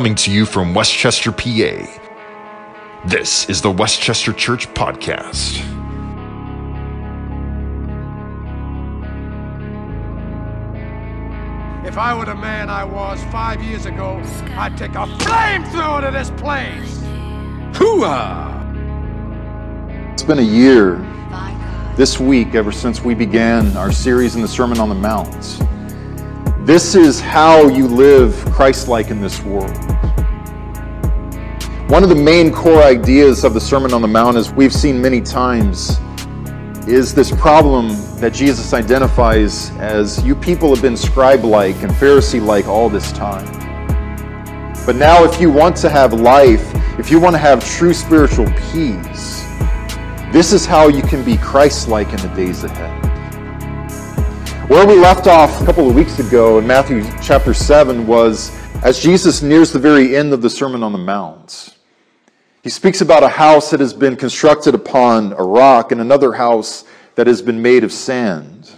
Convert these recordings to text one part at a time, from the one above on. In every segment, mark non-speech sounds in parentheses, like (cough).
coming to you from West Chester, PA. This is the West Chester Church Podcast. If I were the man I was five years ago, I'd take a flamethrower to this place. Hooah! It's been a year this week ever since we began our series in the Sermon on the Mount. This is how you live Christ like in this world. One of the main core ideas of the Sermon on the Mount, as we've seen many times, is this problem that Jesus identifies as you people have been scribe like and Pharisee like all this time. But now, if you want to have life, if you want to have true spiritual peace, this is how you can be Christ like in the days ahead. Where we left off a couple of weeks ago in Matthew chapter 7 was as Jesus nears the very end of the Sermon on the Mount. He speaks about a house that has been constructed upon a rock and another house that has been made of sand.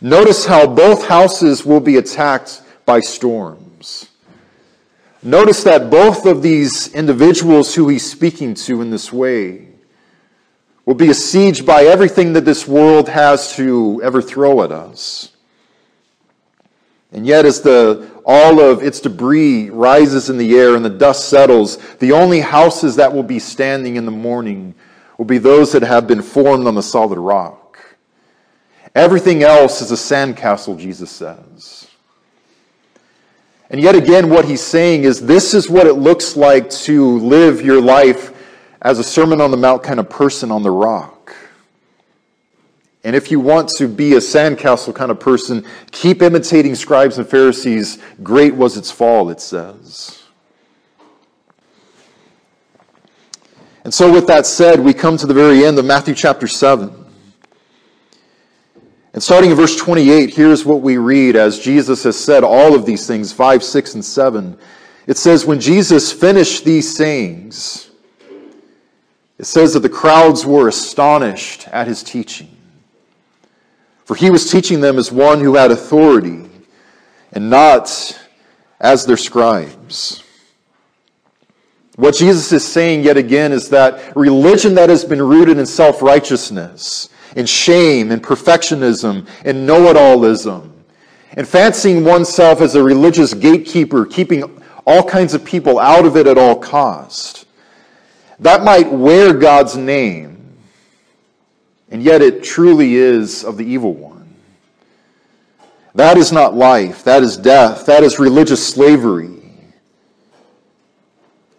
Notice how both houses will be attacked by storms. Notice that both of these individuals who he's speaking to in this way will be besieged by everything that this world has to ever throw at us. And yet, as the, all of its debris rises in the air and the dust settles, the only houses that will be standing in the morning will be those that have been formed on the solid rock. Everything else is a sandcastle, Jesus says. And yet again, what he's saying is this is what it looks like to live your life as a Sermon on the Mount kind of person on the rock. And if you want to be a sandcastle kind of person, keep imitating scribes and Pharisees. Great was its fall, it says. And so, with that said, we come to the very end of Matthew chapter 7. And starting in verse 28, here's what we read as Jesus has said all of these things 5, 6, and 7. It says, When Jesus finished these sayings, it says that the crowds were astonished at his teaching. For he was teaching them as one who had authority and not as their scribes. What Jesus is saying yet again is that religion that has been rooted in self righteousness, in shame, in perfectionism, in know it allism, and fancying oneself as a religious gatekeeper, keeping all kinds of people out of it at all cost that might wear God's name, and yet it truly is of the evil one. That is not life, that is death, that is religious slavery.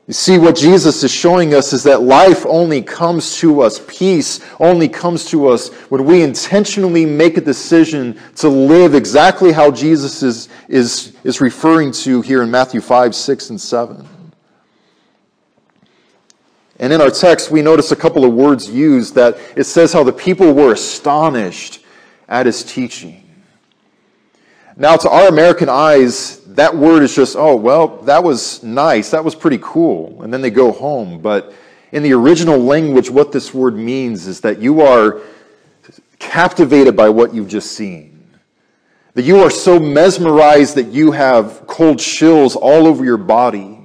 You see, what Jesus is showing us is that life only comes to us, peace only comes to us when we intentionally make a decision to live exactly how Jesus is, is, is referring to here in Matthew 5, 6, and 7. And in our text, we notice a couple of words used that it says how the people were astonished at his teaching. Now, to our American eyes, that word is just, oh, well, that was nice. That was pretty cool. And then they go home. But in the original language, what this word means is that you are captivated by what you've just seen. That you are so mesmerized that you have cold chills all over your body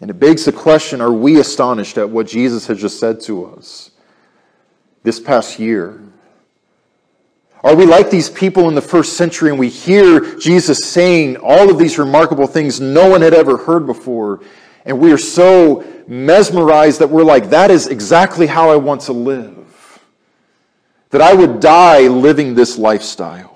and it begs the question are we astonished at what Jesus has just said to us this past year? Are we like these people in the first century and we hear Jesus saying all of these remarkable things no one had ever heard before? And we are so mesmerized that we're like, that is exactly how I want to live. That I would die living this lifestyle.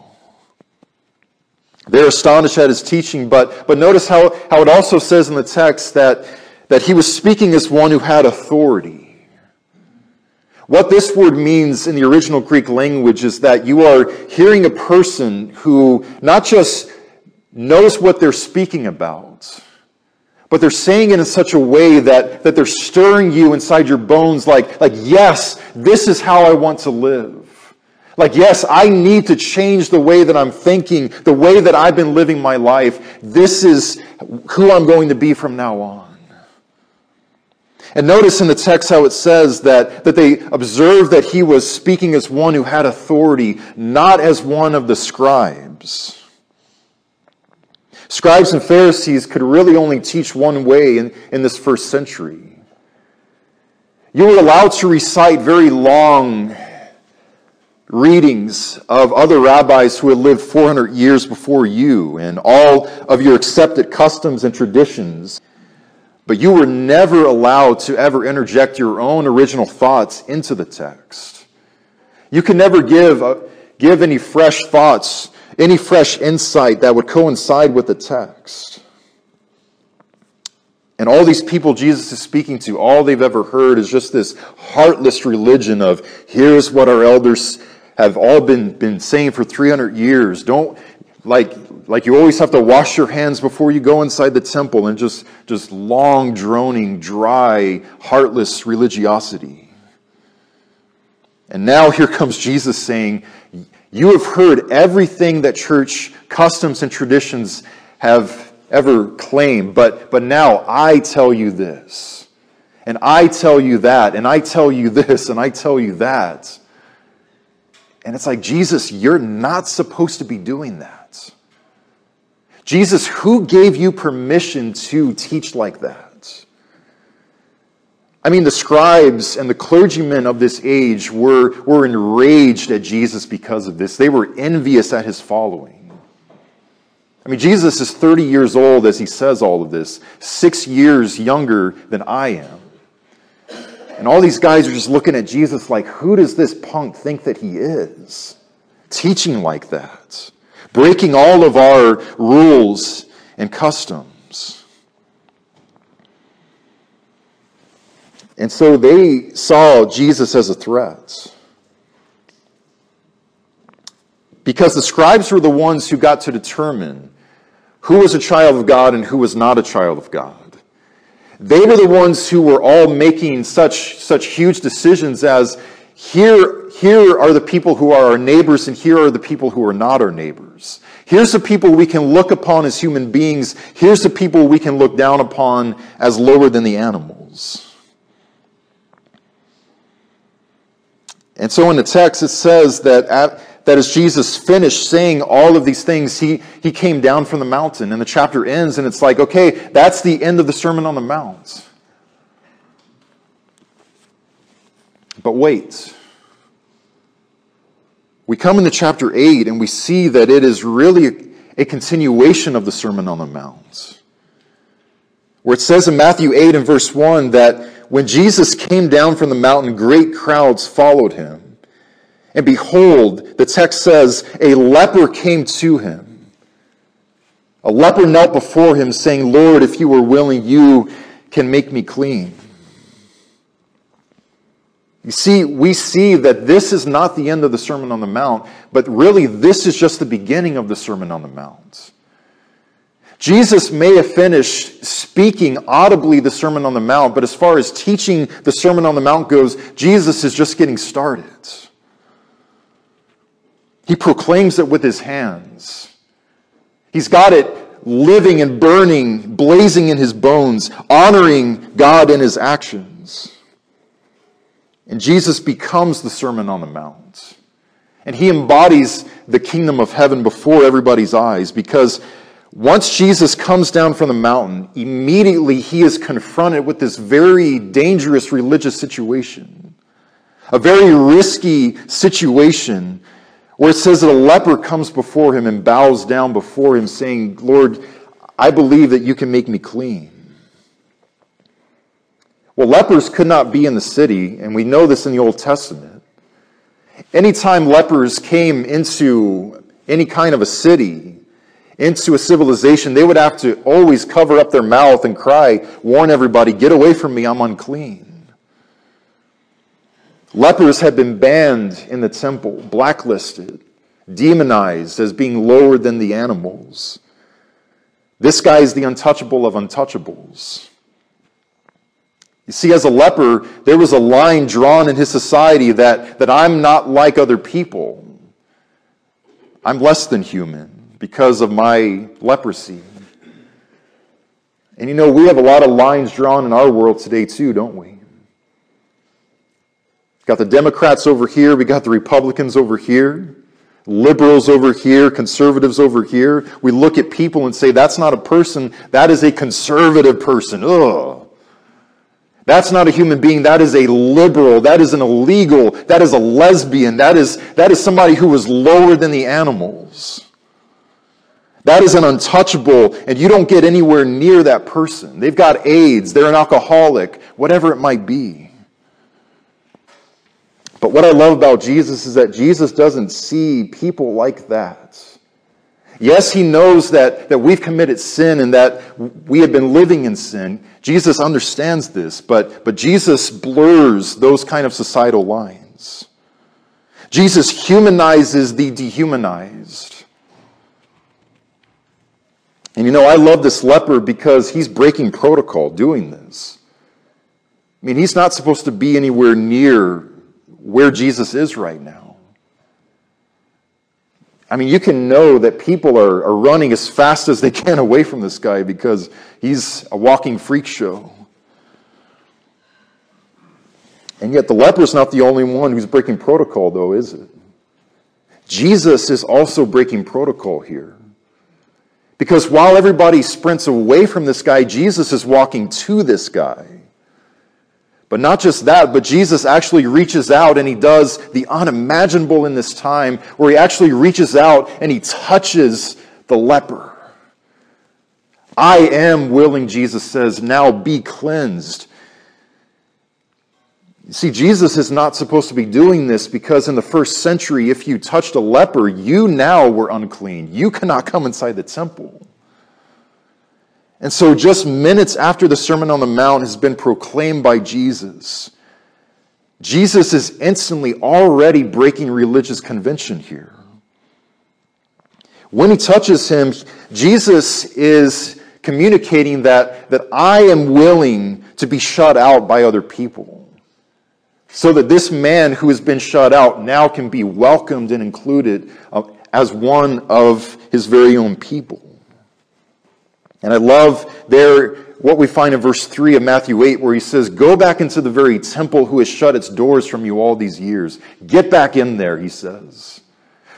They're astonished at his teaching, but, but notice how, how it also says in the text that, that he was speaking as one who had authority. What this word means in the original Greek language is that you are hearing a person who not just knows what they're speaking about, but they're saying it in such a way that, that they're stirring you inside your bones like, like, yes, this is how I want to live. Like, yes, I need to change the way that I'm thinking, the way that I've been living my life. This is who I'm going to be from now on. And notice in the text how it says that, that they observed that he was speaking as one who had authority, not as one of the scribes. Scribes and Pharisees could really only teach one way in, in this first century. You were allowed to recite very long readings of other rabbis who had lived 400 years before you and all of your accepted customs and traditions. But you were never allowed to ever interject your own original thoughts into the text. You could never give, uh, give any fresh thoughts, any fresh insight that would coincide with the text. And all these people Jesus is speaking to, all they've ever heard is just this heartless religion of here's what our elders have all been, been saying for 300 years. Don't, like, like you always have to wash your hands before you go inside the temple and just, just long, droning, dry, heartless religiosity. And now here comes Jesus saying, You have heard everything that church customs and traditions have ever claimed, but, but now I tell you this, and I tell you that, and I tell you this, and I tell you that. And it's like, Jesus, you're not supposed to be doing that. Jesus, who gave you permission to teach like that? I mean, the scribes and the clergymen of this age were, were enraged at Jesus because of this. They were envious at his following. I mean, Jesus is 30 years old as he says all of this, six years younger than I am. And all these guys are just looking at Jesus like, who does this punk think that he is? Teaching like that, breaking all of our rules and customs. And so they saw Jesus as a threat. Because the scribes were the ones who got to determine who was a child of God and who was not a child of God. They were the ones who were all making such, such huge decisions as here, here are the people who are our neighbors, and here are the people who are not our neighbors. Here's the people we can look upon as human beings. Here's the people we can look down upon as lower than the animals. And so in the text, it says that at, that as Jesus finished saying all of these things, he, he came down from the mountain. And the chapter ends, and it's like, okay, that's the end of the Sermon on the Mount. But wait. We come into chapter 8, and we see that it is really a continuation of the Sermon on the Mount. Where it says in Matthew 8 and verse 1 that when Jesus came down from the mountain, great crowds followed him. And behold, the text says, a leper came to him. A leper knelt before him, saying, Lord, if you are willing, you can make me clean. You see, we see that this is not the end of the Sermon on the Mount, but really this is just the beginning of the Sermon on the Mount. Jesus may have finished speaking audibly the Sermon on the Mount, but as far as teaching the Sermon on the Mount goes, Jesus is just getting started. He proclaims it with his hands. He's got it living and burning, blazing in his bones, honoring God in his actions. And Jesus becomes the Sermon on the Mount. And he embodies the kingdom of heaven before everybody's eyes because once Jesus comes down from the mountain, immediately he is confronted with this very dangerous religious situation, a very risky situation where it says that a leper comes before him and bows down before him, saying, Lord, I believe that you can make me clean. Well, lepers could not be in the city, and we know this in the Old Testament. Anytime lepers came into any kind of a city, into a civilization, they would have to always cover up their mouth and cry, warn everybody, get away from me, I'm unclean. Lepers had been banned in the temple, blacklisted, demonized as being lower than the animals. This guy is the untouchable of untouchables. You see, as a leper, there was a line drawn in his society that, that I'm not like other people. I'm less than human because of my leprosy. And you know, we have a lot of lines drawn in our world today, too, don't we? Got the Democrats over here, we got the Republicans over here. liberals over here, conservatives over here. We look at people and say, that's not a person, that is a conservative person. Ugh. That's not a human being. That is a liberal. That is an illegal. That is a lesbian. That is, that is somebody who is lower than the animals. That is an untouchable, and you don't get anywhere near that person. They've got AIDS, they're an alcoholic, whatever it might be. But what I love about Jesus is that Jesus doesn't see people like that. Yes, he knows that, that we've committed sin and that we have been living in sin. Jesus understands this, but, but Jesus blurs those kind of societal lines. Jesus humanizes the dehumanized. And you know, I love this leper because he's breaking protocol doing this. I mean, he's not supposed to be anywhere near where Jesus is right now. I mean, you can know that people are, are running as fast as they can away from this guy because he's a walking freak show. And yet, the leper is not the only one who's breaking protocol, though, is it? Jesus is also breaking protocol here. Because while everybody sprints away from this guy, Jesus is walking to this guy. But not just that, but Jesus actually reaches out and he does the unimaginable in this time, where he actually reaches out and he touches the leper. I am willing, Jesus says, now be cleansed. See, Jesus is not supposed to be doing this because in the first century, if you touched a leper, you now were unclean. You cannot come inside the temple. And so, just minutes after the Sermon on the Mount has been proclaimed by Jesus, Jesus is instantly already breaking religious convention here. When he touches him, Jesus is communicating that, that I am willing to be shut out by other people so that this man who has been shut out now can be welcomed and included uh, as one of his very own people. And I love there what we find in verse 3 of Matthew 8, where he says, Go back into the very temple who has shut its doors from you all these years. Get back in there, he says.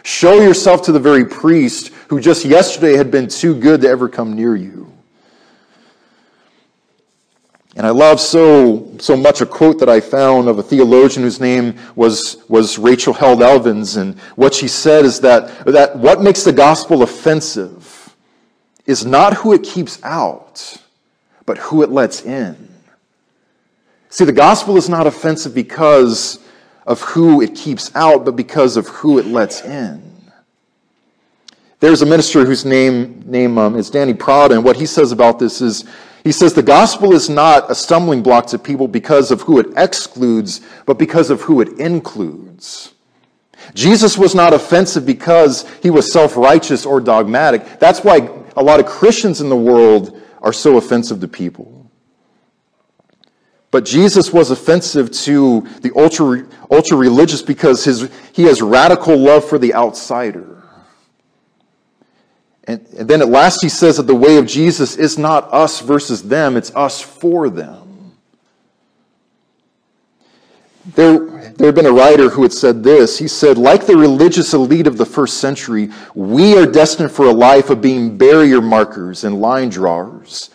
Show yourself to the very priest who just yesterday had been too good to ever come near you. And I love so, so much a quote that I found of a theologian whose name was, was Rachel Held Evans. And what she said is that, that what makes the gospel offensive is not who it keeps out, but who it lets in. See, the gospel is not offensive because of who it keeps out, but because of who it lets in. There's a minister whose name, name um, is Danny Prada, and what he says about this is he says the gospel is not a stumbling block to people because of who it excludes, but because of who it includes. Jesus was not offensive because he was self righteous or dogmatic. That's why a lot of Christians in the world are so offensive to people. But Jesus was offensive to the ultra, ultra religious because his, he has radical love for the outsider. And, and then at last he says that the way of Jesus is not us versus them, it's us for them. There, had been a writer who had said this. He said, like the religious elite of the first century, we are destined for a life of being barrier markers and line drawers.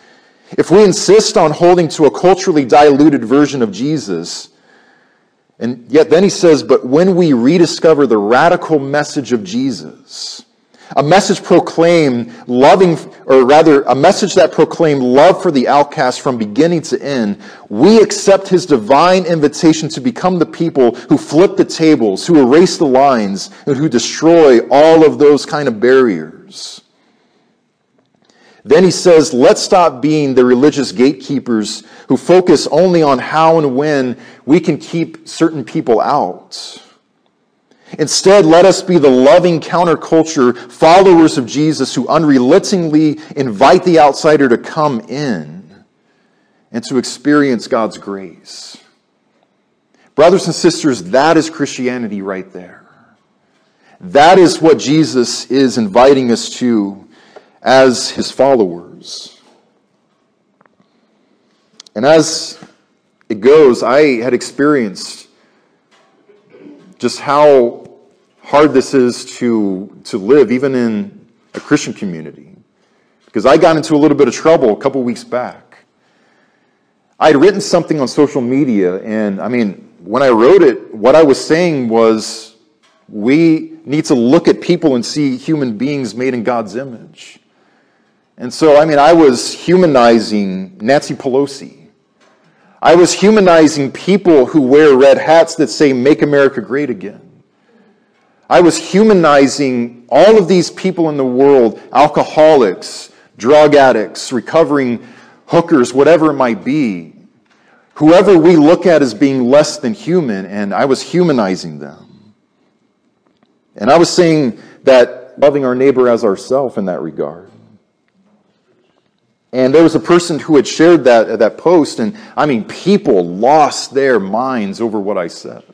If we insist on holding to a culturally diluted version of Jesus, and yet then he says, but when we rediscover the radical message of Jesus, a message proclaimed loving, or rather, a message that proclaimed love for the outcast from beginning to end. We accept his divine invitation to become the people who flip the tables, who erase the lines, and who destroy all of those kind of barriers. Then he says, let's stop being the religious gatekeepers who focus only on how and when we can keep certain people out. Instead, let us be the loving counterculture followers of Jesus who unrelentingly invite the outsider to come in and to experience God's grace. Brothers and sisters, that is Christianity right there. That is what Jesus is inviting us to as his followers. And as it goes, I had experienced just how hard this is to, to live, even in a Christian community. Because I got into a little bit of trouble a couple weeks back. I had written something on social media, and I mean, when I wrote it, what I was saying was we need to look at people and see human beings made in God's image. And so, I mean, I was humanizing Nancy Pelosi. I was humanizing people who wear red hats that say, Make America Great Again. I was humanizing all of these people in the world alcoholics, drug addicts, recovering hookers, whatever it might be. Whoever we look at as being less than human, and I was humanizing them. And I was saying that loving our neighbor as ourselves in that regard. And there was a person who had shared that, uh, that post, and I mean, people lost their minds over what I said.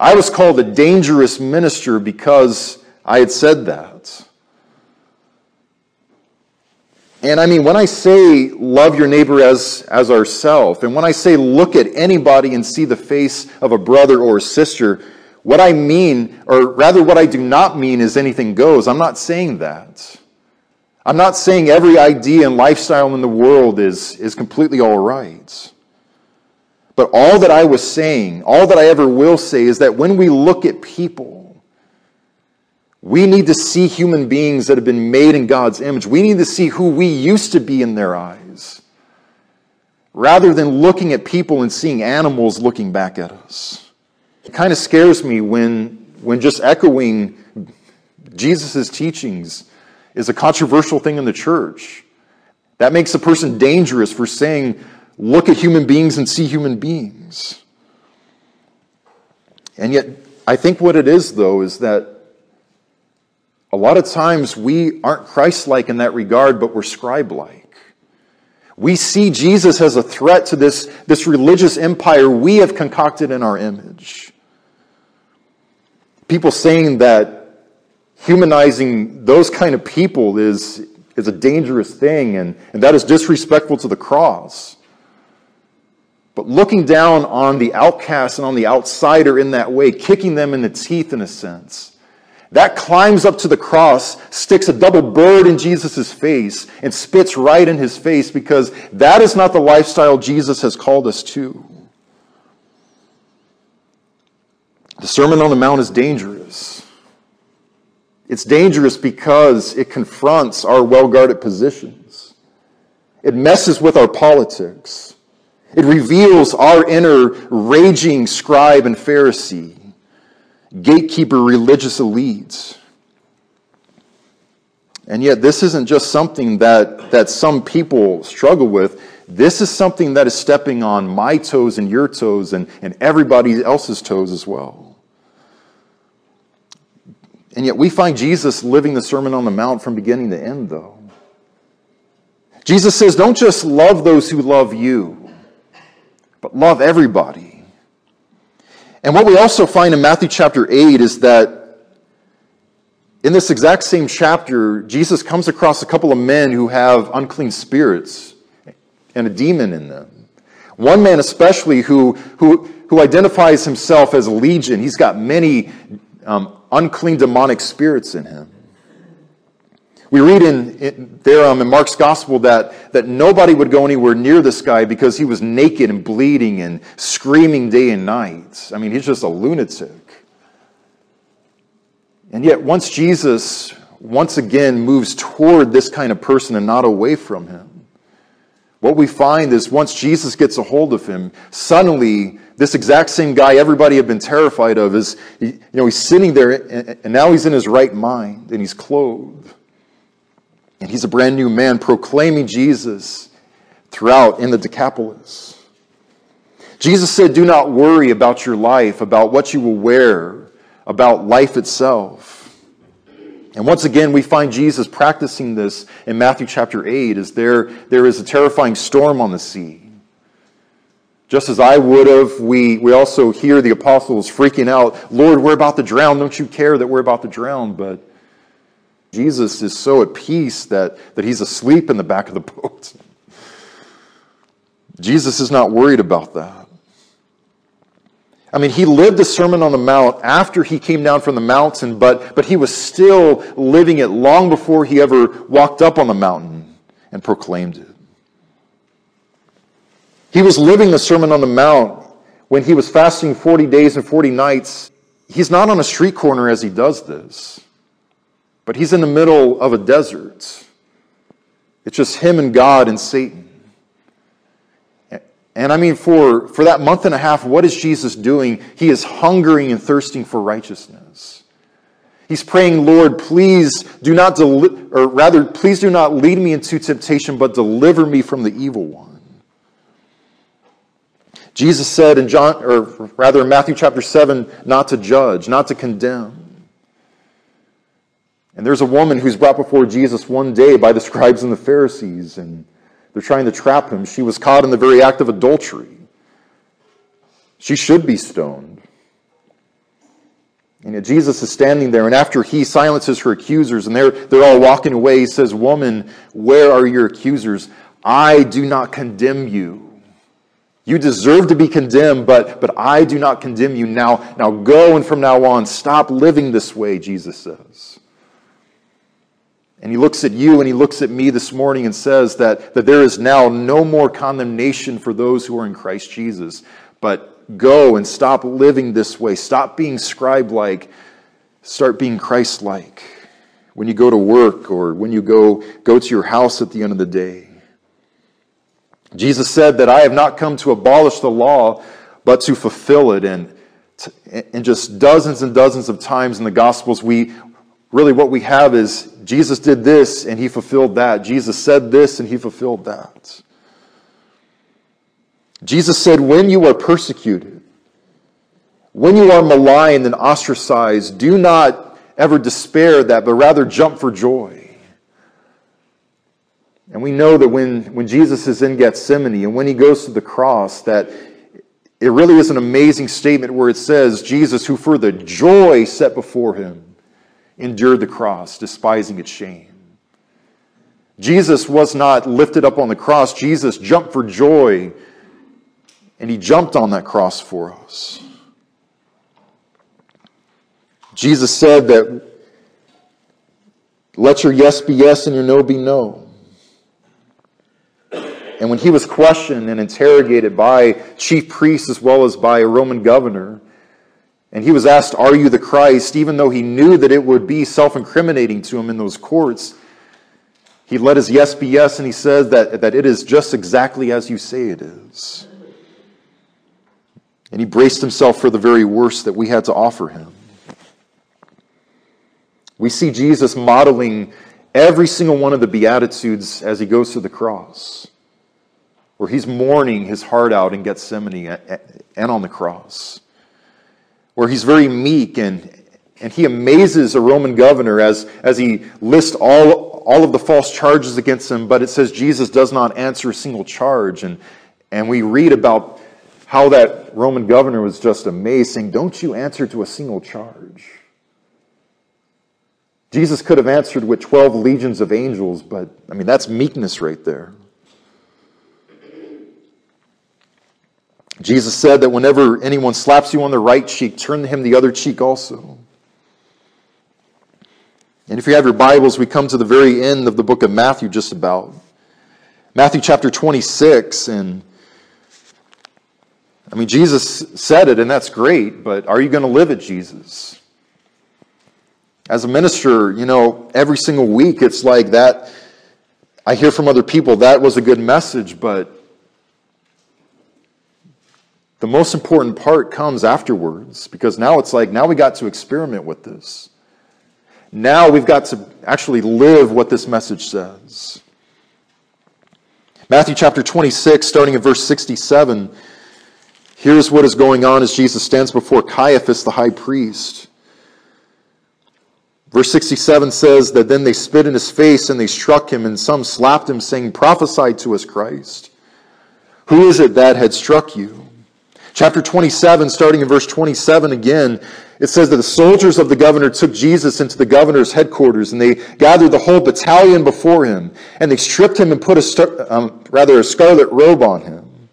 I was called a dangerous minister because I had said that. And I mean, when I say love your neighbor as, as ourself, and when I say look at anybody and see the face of a brother or a sister, what I mean, or rather what I do not mean is anything goes. I'm not saying that. I'm not saying every idea and lifestyle in the world is, is completely all right. But all that I was saying, all that I ever will say, is that when we look at people, we need to see human beings that have been made in God's image. We need to see who we used to be in their eyes, rather than looking at people and seeing animals looking back at us. It kind of scares me when, when just echoing Jesus' teachings is a controversial thing in the church. That makes a person dangerous for saying, look at human beings and see human beings. And yet, I think what it is, though, is that a lot of times we aren't Christ like in that regard, but we're scribe like. We see Jesus as a threat to this, this religious empire we have concocted in our image. People saying that humanizing those kind of people is, is a dangerous thing, and, and that is disrespectful to the cross. But looking down on the outcast and on the outsider in that way, kicking them in the teeth in a sense, that climbs up to the cross, sticks a double bird in Jesus' face, and spits right in his face because that is not the lifestyle Jesus has called us to. The Sermon on the Mount is dangerous. It's dangerous because it confronts our well guarded positions. It messes with our politics. It reveals our inner raging scribe and Pharisee, gatekeeper religious elites. And yet, this isn't just something that, that some people struggle with. This is something that is stepping on my toes and your toes and, and everybody else's toes as well. And yet we find Jesus living the Sermon on the Mount from beginning to end, though. Jesus says, don't just love those who love you, but love everybody. And what we also find in Matthew chapter 8 is that in this exact same chapter, Jesus comes across a couple of men who have unclean spirits and a demon in them. One man, especially, who, who, who identifies himself as a legion. He's got many um, unclean demonic spirits in him. We read in, in there um, in Mark's gospel that, that nobody would go anywhere near this guy because he was naked and bleeding and screaming day and night. I mean, he's just a lunatic. And yet, once Jesus once again moves toward this kind of person and not away from him, what we find is once Jesus gets a hold of him, suddenly this exact same guy everybody had been terrified of is, you know, he's sitting there and now he's in his right mind and he's clothed. And he's a brand new man proclaiming Jesus throughout in the Decapolis. Jesus said, Do not worry about your life, about what you will wear, about life itself. And once again, we find Jesus practicing this in Matthew chapter 8 as there, there is a terrifying storm on the sea. Just as I would have, we, we also hear the apostles freaking out, Lord, we're about to drown. Don't you care that we're about to drown? But Jesus is so at peace that, that he's asleep in the back of the (laughs) boat. Jesus is not worried about that. I mean, he lived the Sermon on the Mount after he came down from the mountain, but, but he was still living it long before he ever walked up on the mountain and proclaimed it. He was living the Sermon on the Mount when he was fasting 40 days and 40 nights. He's not on a street corner as he does this, but he's in the middle of a desert. It's just him and God and Satan. And I mean, for, for that month and a half, what is Jesus doing? He is hungering and thirsting for righteousness. He's praying, Lord, please do not, deli- or rather, please do not lead me into temptation, but deliver me from the evil one. Jesus said in John, or rather in Matthew chapter 7, not to judge, not to condemn. And there's a woman who's brought before Jesus one day by the scribes and the Pharisees, and they're trying to trap him. She was caught in the very act of adultery. She should be stoned. And yet Jesus is standing there, and after he silences her accusers, and they're, they're all walking away, he says, Woman, where are your accusers? I do not condemn you. You deserve to be condemned, but, but I do not condemn you. Now, now go, and from now on, stop living this way, Jesus says. And he looks at you and he looks at me this morning and says that, that there is now no more condemnation for those who are in Christ Jesus. But go and stop living this way. Stop being scribe like. Start being Christ like when you go to work or when you go, go to your house at the end of the day. Jesus said that I have not come to abolish the law, but to fulfill it. And, and just dozens and dozens of times in the Gospels, we really what we have is Jesus did this and he fulfilled that. Jesus said this and he fulfilled that. Jesus said, When you are persecuted, when you are maligned and ostracized, do not ever despair that, but rather jump for joy. And we know that when, when Jesus is in Gethsemane and when he goes to the cross, that it really is an amazing statement where it says, Jesus, who for the joy set before him, endured the cross, despising its shame. Jesus was not lifted up on the cross. Jesus jumped for joy, and he jumped on that cross for us. Jesus said that let your yes be yes and your no be no. And when he was questioned and interrogated by chief priests as well as by a Roman governor, and he was asked, Are you the Christ? Even though he knew that it would be self incriminating to him in those courts, he let his yes be yes, and he said that, that it is just exactly as you say it is. And he braced himself for the very worst that we had to offer him. We see Jesus modeling every single one of the Beatitudes as he goes to the cross, where he's mourning his heart out in Gethsemane and on the cross where he's very meek and, and he amazes a Roman governor as, as he lists all, all of the false charges against him, but it says Jesus does not answer a single charge. And, and we read about how that Roman governor was just amazed, saying, Don't you answer to a single charge? Jesus could have answered with 12 legions of angels, but I mean, that's meekness right there. Jesus said that whenever anyone slaps you on the right cheek, turn him the other cheek also. And if you have your Bibles, we come to the very end of the book of Matthew just about. Matthew chapter 26, and I mean, Jesus said it, and that's great, but are you going to live it, Jesus? As a minister, you know, every single week it's like that. I hear from other people that was a good message, but the most important part comes afterwards because now it's like, now we got to experiment with this. Now we've got to actually live what this message says. Matthew chapter 26, starting at verse 67, here's what is going on as Jesus stands before Caiaphas, the high priest. Verse 67 says that then they spit in his face and they struck him, and some slapped him, saying, Prophesy to us, Christ. Who is it that had struck you? Chapter 27, starting in verse 27 again, it says that the soldiers of the governor took Jesus into the governor's headquarters and they gathered the whole battalion before him and they stripped him and put a, um, rather a scarlet robe on him.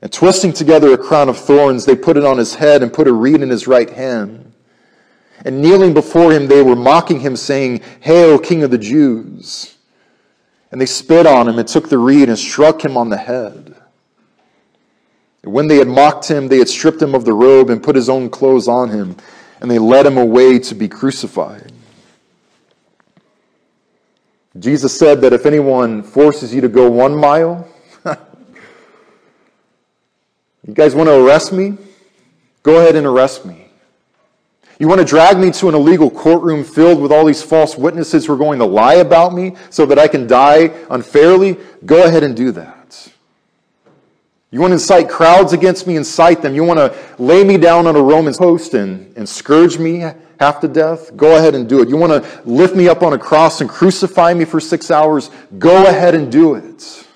And twisting together a crown of thorns, they put it on his head and put a reed in his right hand. And kneeling before him, they were mocking him, saying, Hail, King of the Jews! And they spit on him and took the reed and struck him on the head. When they had mocked him, they had stripped him of the robe and put his own clothes on him, and they led him away to be crucified. Jesus said that if anyone forces you to go one mile, (laughs) you guys want to arrest me? Go ahead and arrest me. You want to drag me to an illegal courtroom filled with all these false witnesses who are going to lie about me so that I can die unfairly? Go ahead and do that. You want to incite crowds against me? Incite them. You want to lay me down on a Roman post and, and scourge me half to death? Go ahead and do it. You want to lift me up on a cross and crucify me for six hours? Go ahead and do it.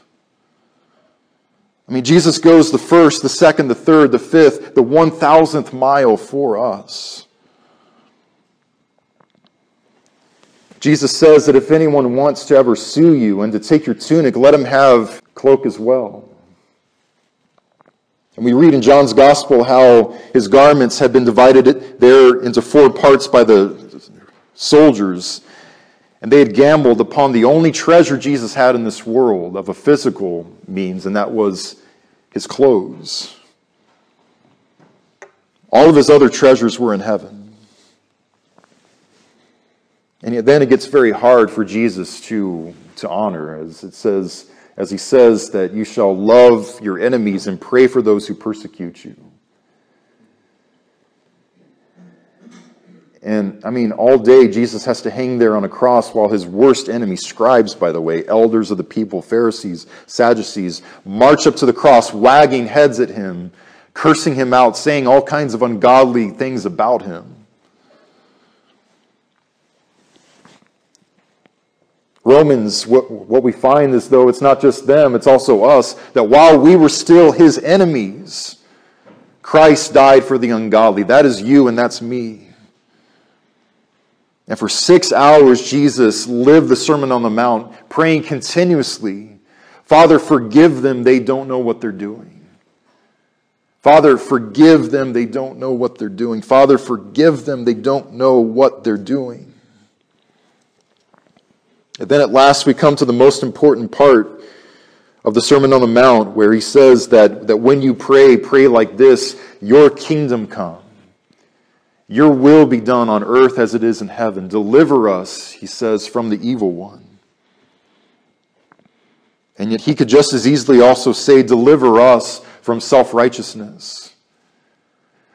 I mean, Jesus goes the first, the second, the third, the fifth, the one thousandth mile for us. Jesus says that if anyone wants to ever sue you and to take your tunic, let him have cloak as well. And we read in John's gospel how his garments had been divided there into four parts by the soldiers. And they had gambled upon the only treasure Jesus had in this world of a physical means, and that was his clothes. All of his other treasures were in heaven. And yet then it gets very hard for Jesus to, to honor, as it says, as he says that you shall love your enemies and pray for those who persecute you. And I mean, all day Jesus has to hang there on a cross while his worst enemies, scribes, by the way, elders of the people, Pharisees, Sadducees, march up to the cross, wagging heads at him, cursing him out, saying all kinds of ungodly things about him. Romans, what, what we find is though it's not just them, it's also us, that while we were still his enemies, Christ died for the ungodly. That is you and that's me. And for six hours, Jesus lived the Sermon on the Mount, praying continuously, Father, forgive them, they don't know what they're doing. Father, forgive them, they don't know what they're doing. Father, forgive them, they don't know what they're doing. And then at last we come to the most important part of the Sermon on the Mount, where he says that, that when you pray, pray like this Your kingdom come. Your will be done on earth as it is in heaven. Deliver us, he says, from the evil one. And yet he could just as easily also say, Deliver us from self righteousness.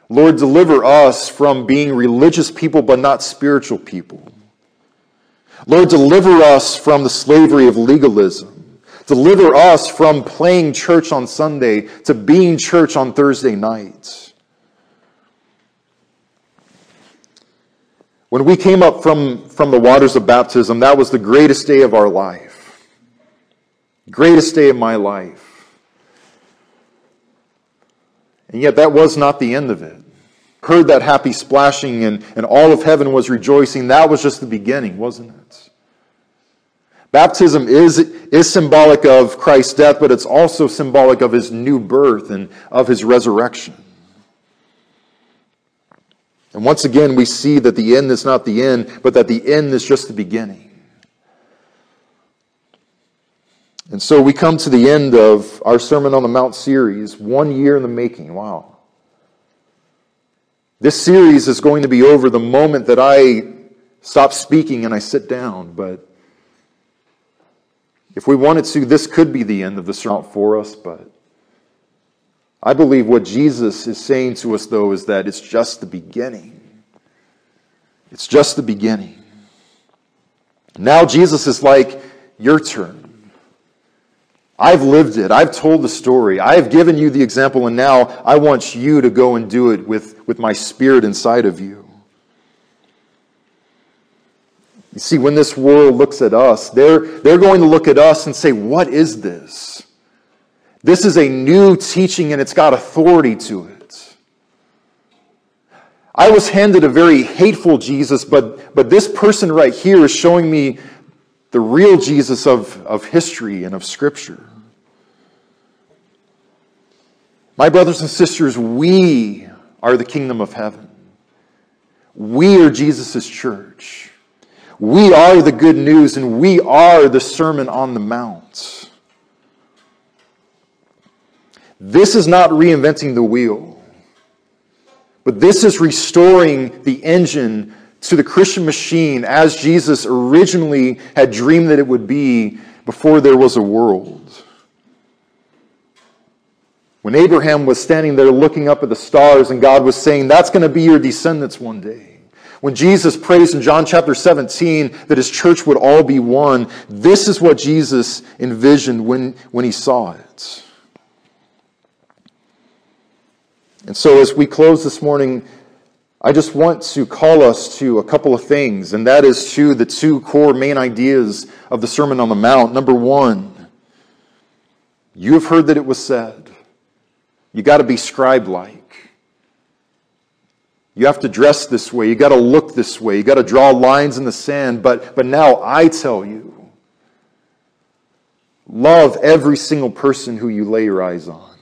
Lord, deliver us from being religious people but not spiritual people. Lord, deliver us from the slavery of legalism. Deliver us from playing church on Sunday to being church on Thursday night. When we came up from, from the waters of baptism, that was the greatest day of our life. Greatest day of my life. And yet, that was not the end of it. Heard that happy splashing, and, and all of heaven was rejoicing. That was just the beginning, wasn't it? Baptism is, is symbolic of Christ's death, but it's also symbolic of his new birth and of his resurrection. And once again, we see that the end is not the end, but that the end is just the beginning. And so we come to the end of our Sermon on the Mount series, one year in the making. Wow. This series is going to be over the moment that I stop speaking and I sit down, but if we wanted to, this could be the end of the sermon for us, but I believe what Jesus is saying to us, though, is that it's just the beginning. It's just the beginning. Now Jesus is like, your turn. I've lived it. I've told the story. I have given you the example, and now I want you to go and do it with, with my spirit inside of you. You see, when this world looks at us, they're, they're going to look at us and say, What is this? This is a new teaching and it's got authority to it. I was handed a very hateful Jesus, but, but this person right here is showing me the real Jesus of, of history and of Scripture. My brothers and sisters, we are the kingdom of heaven. We are Jesus' church. We are the good news, and we are the Sermon on the Mount. This is not reinventing the wheel, but this is restoring the engine to the Christian machine as Jesus originally had dreamed that it would be before there was a world. When Abraham was standing there looking up at the stars and God was saying, That's going to be your descendants one day. When Jesus prays in John chapter 17 that his church would all be one, this is what Jesus envisioned when, when he saw it. And so, as we close this morning, I just want to call us to a couple of things, and that is to the two core main ideas of the Sermon on the Mount. Number one, you have heard that it was said, you got to be scribe like. You have to dress this way, you got to look this way, you got to draw lines in the sand, but, but now I tell you, love every single person who you lay your eyes on.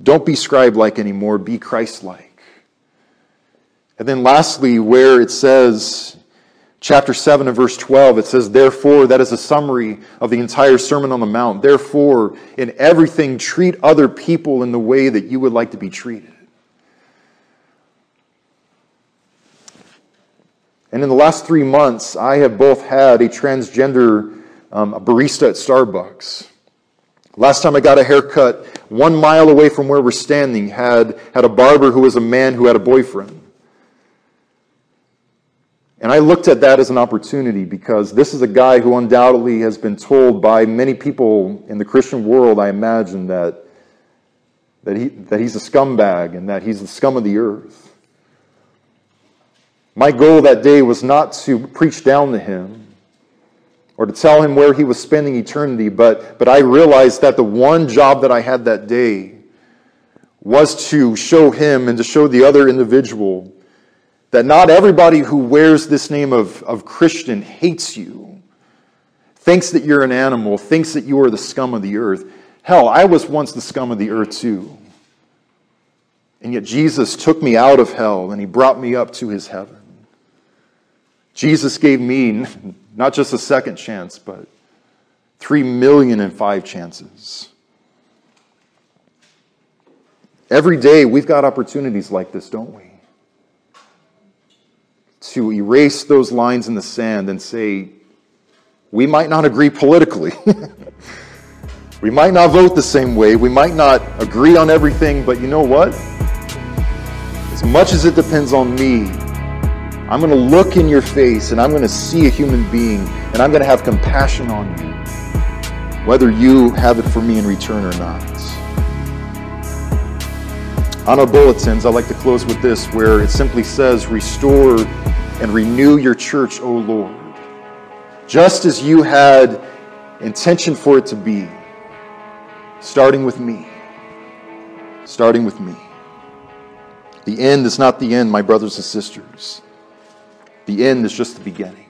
Don't be scribe like anymore, be Christ like. And then lastly, where it says, chapter 7 and verse 12, it says, Therefore, that is a summary of the entire Sermon on the Mount. Therefore, in everything, treat other people in the way that you would like to be treated. And in the last three months, I have both had a transgender um, a barista at Starbucks. Last time I got a haircut, one mile away from where we're standing, had, had a barber who was a man who had a boyfriend. And I looked at that as an opportunity because this is a guy who undoubtedly has been told by many people in the Christian world, I imagine, that, that, he, that he's a scumbag and that he's the scum of the earth. My goal that day was not to preach down to him or to tell him where he was spending eternity, but, but I realized that the one job that I had that day was to show him and to show the other individual that not everybody who wears this name of, of Christian hates you, thinks that you're an animal, thinks that you are the scum of the earth. Hell, I was once the scum of the earth too. And yet Jesus took me out of hell and he brought me up to his heaven. Jesus gave me not just a second chance, but three million and five chances. Every day we've got opportunities like this, don't we? To erase those lines in the sand and say, we might not agree politically. (laughs) we might not vote the same way. We might not agree on everything, but you know what? As much as it depends on me, I'm going to look in your face and I'm going to see a human being and I'm going to have compassion on you, whether you have it for me in return or not. On our bulletins, I like to close with this where it simply says, Restore and renew your church, O Lord, just as you had intention for it to be, starting with me. Starting with me. The end is not the end, my brothers and sisters. The end is just the beginning.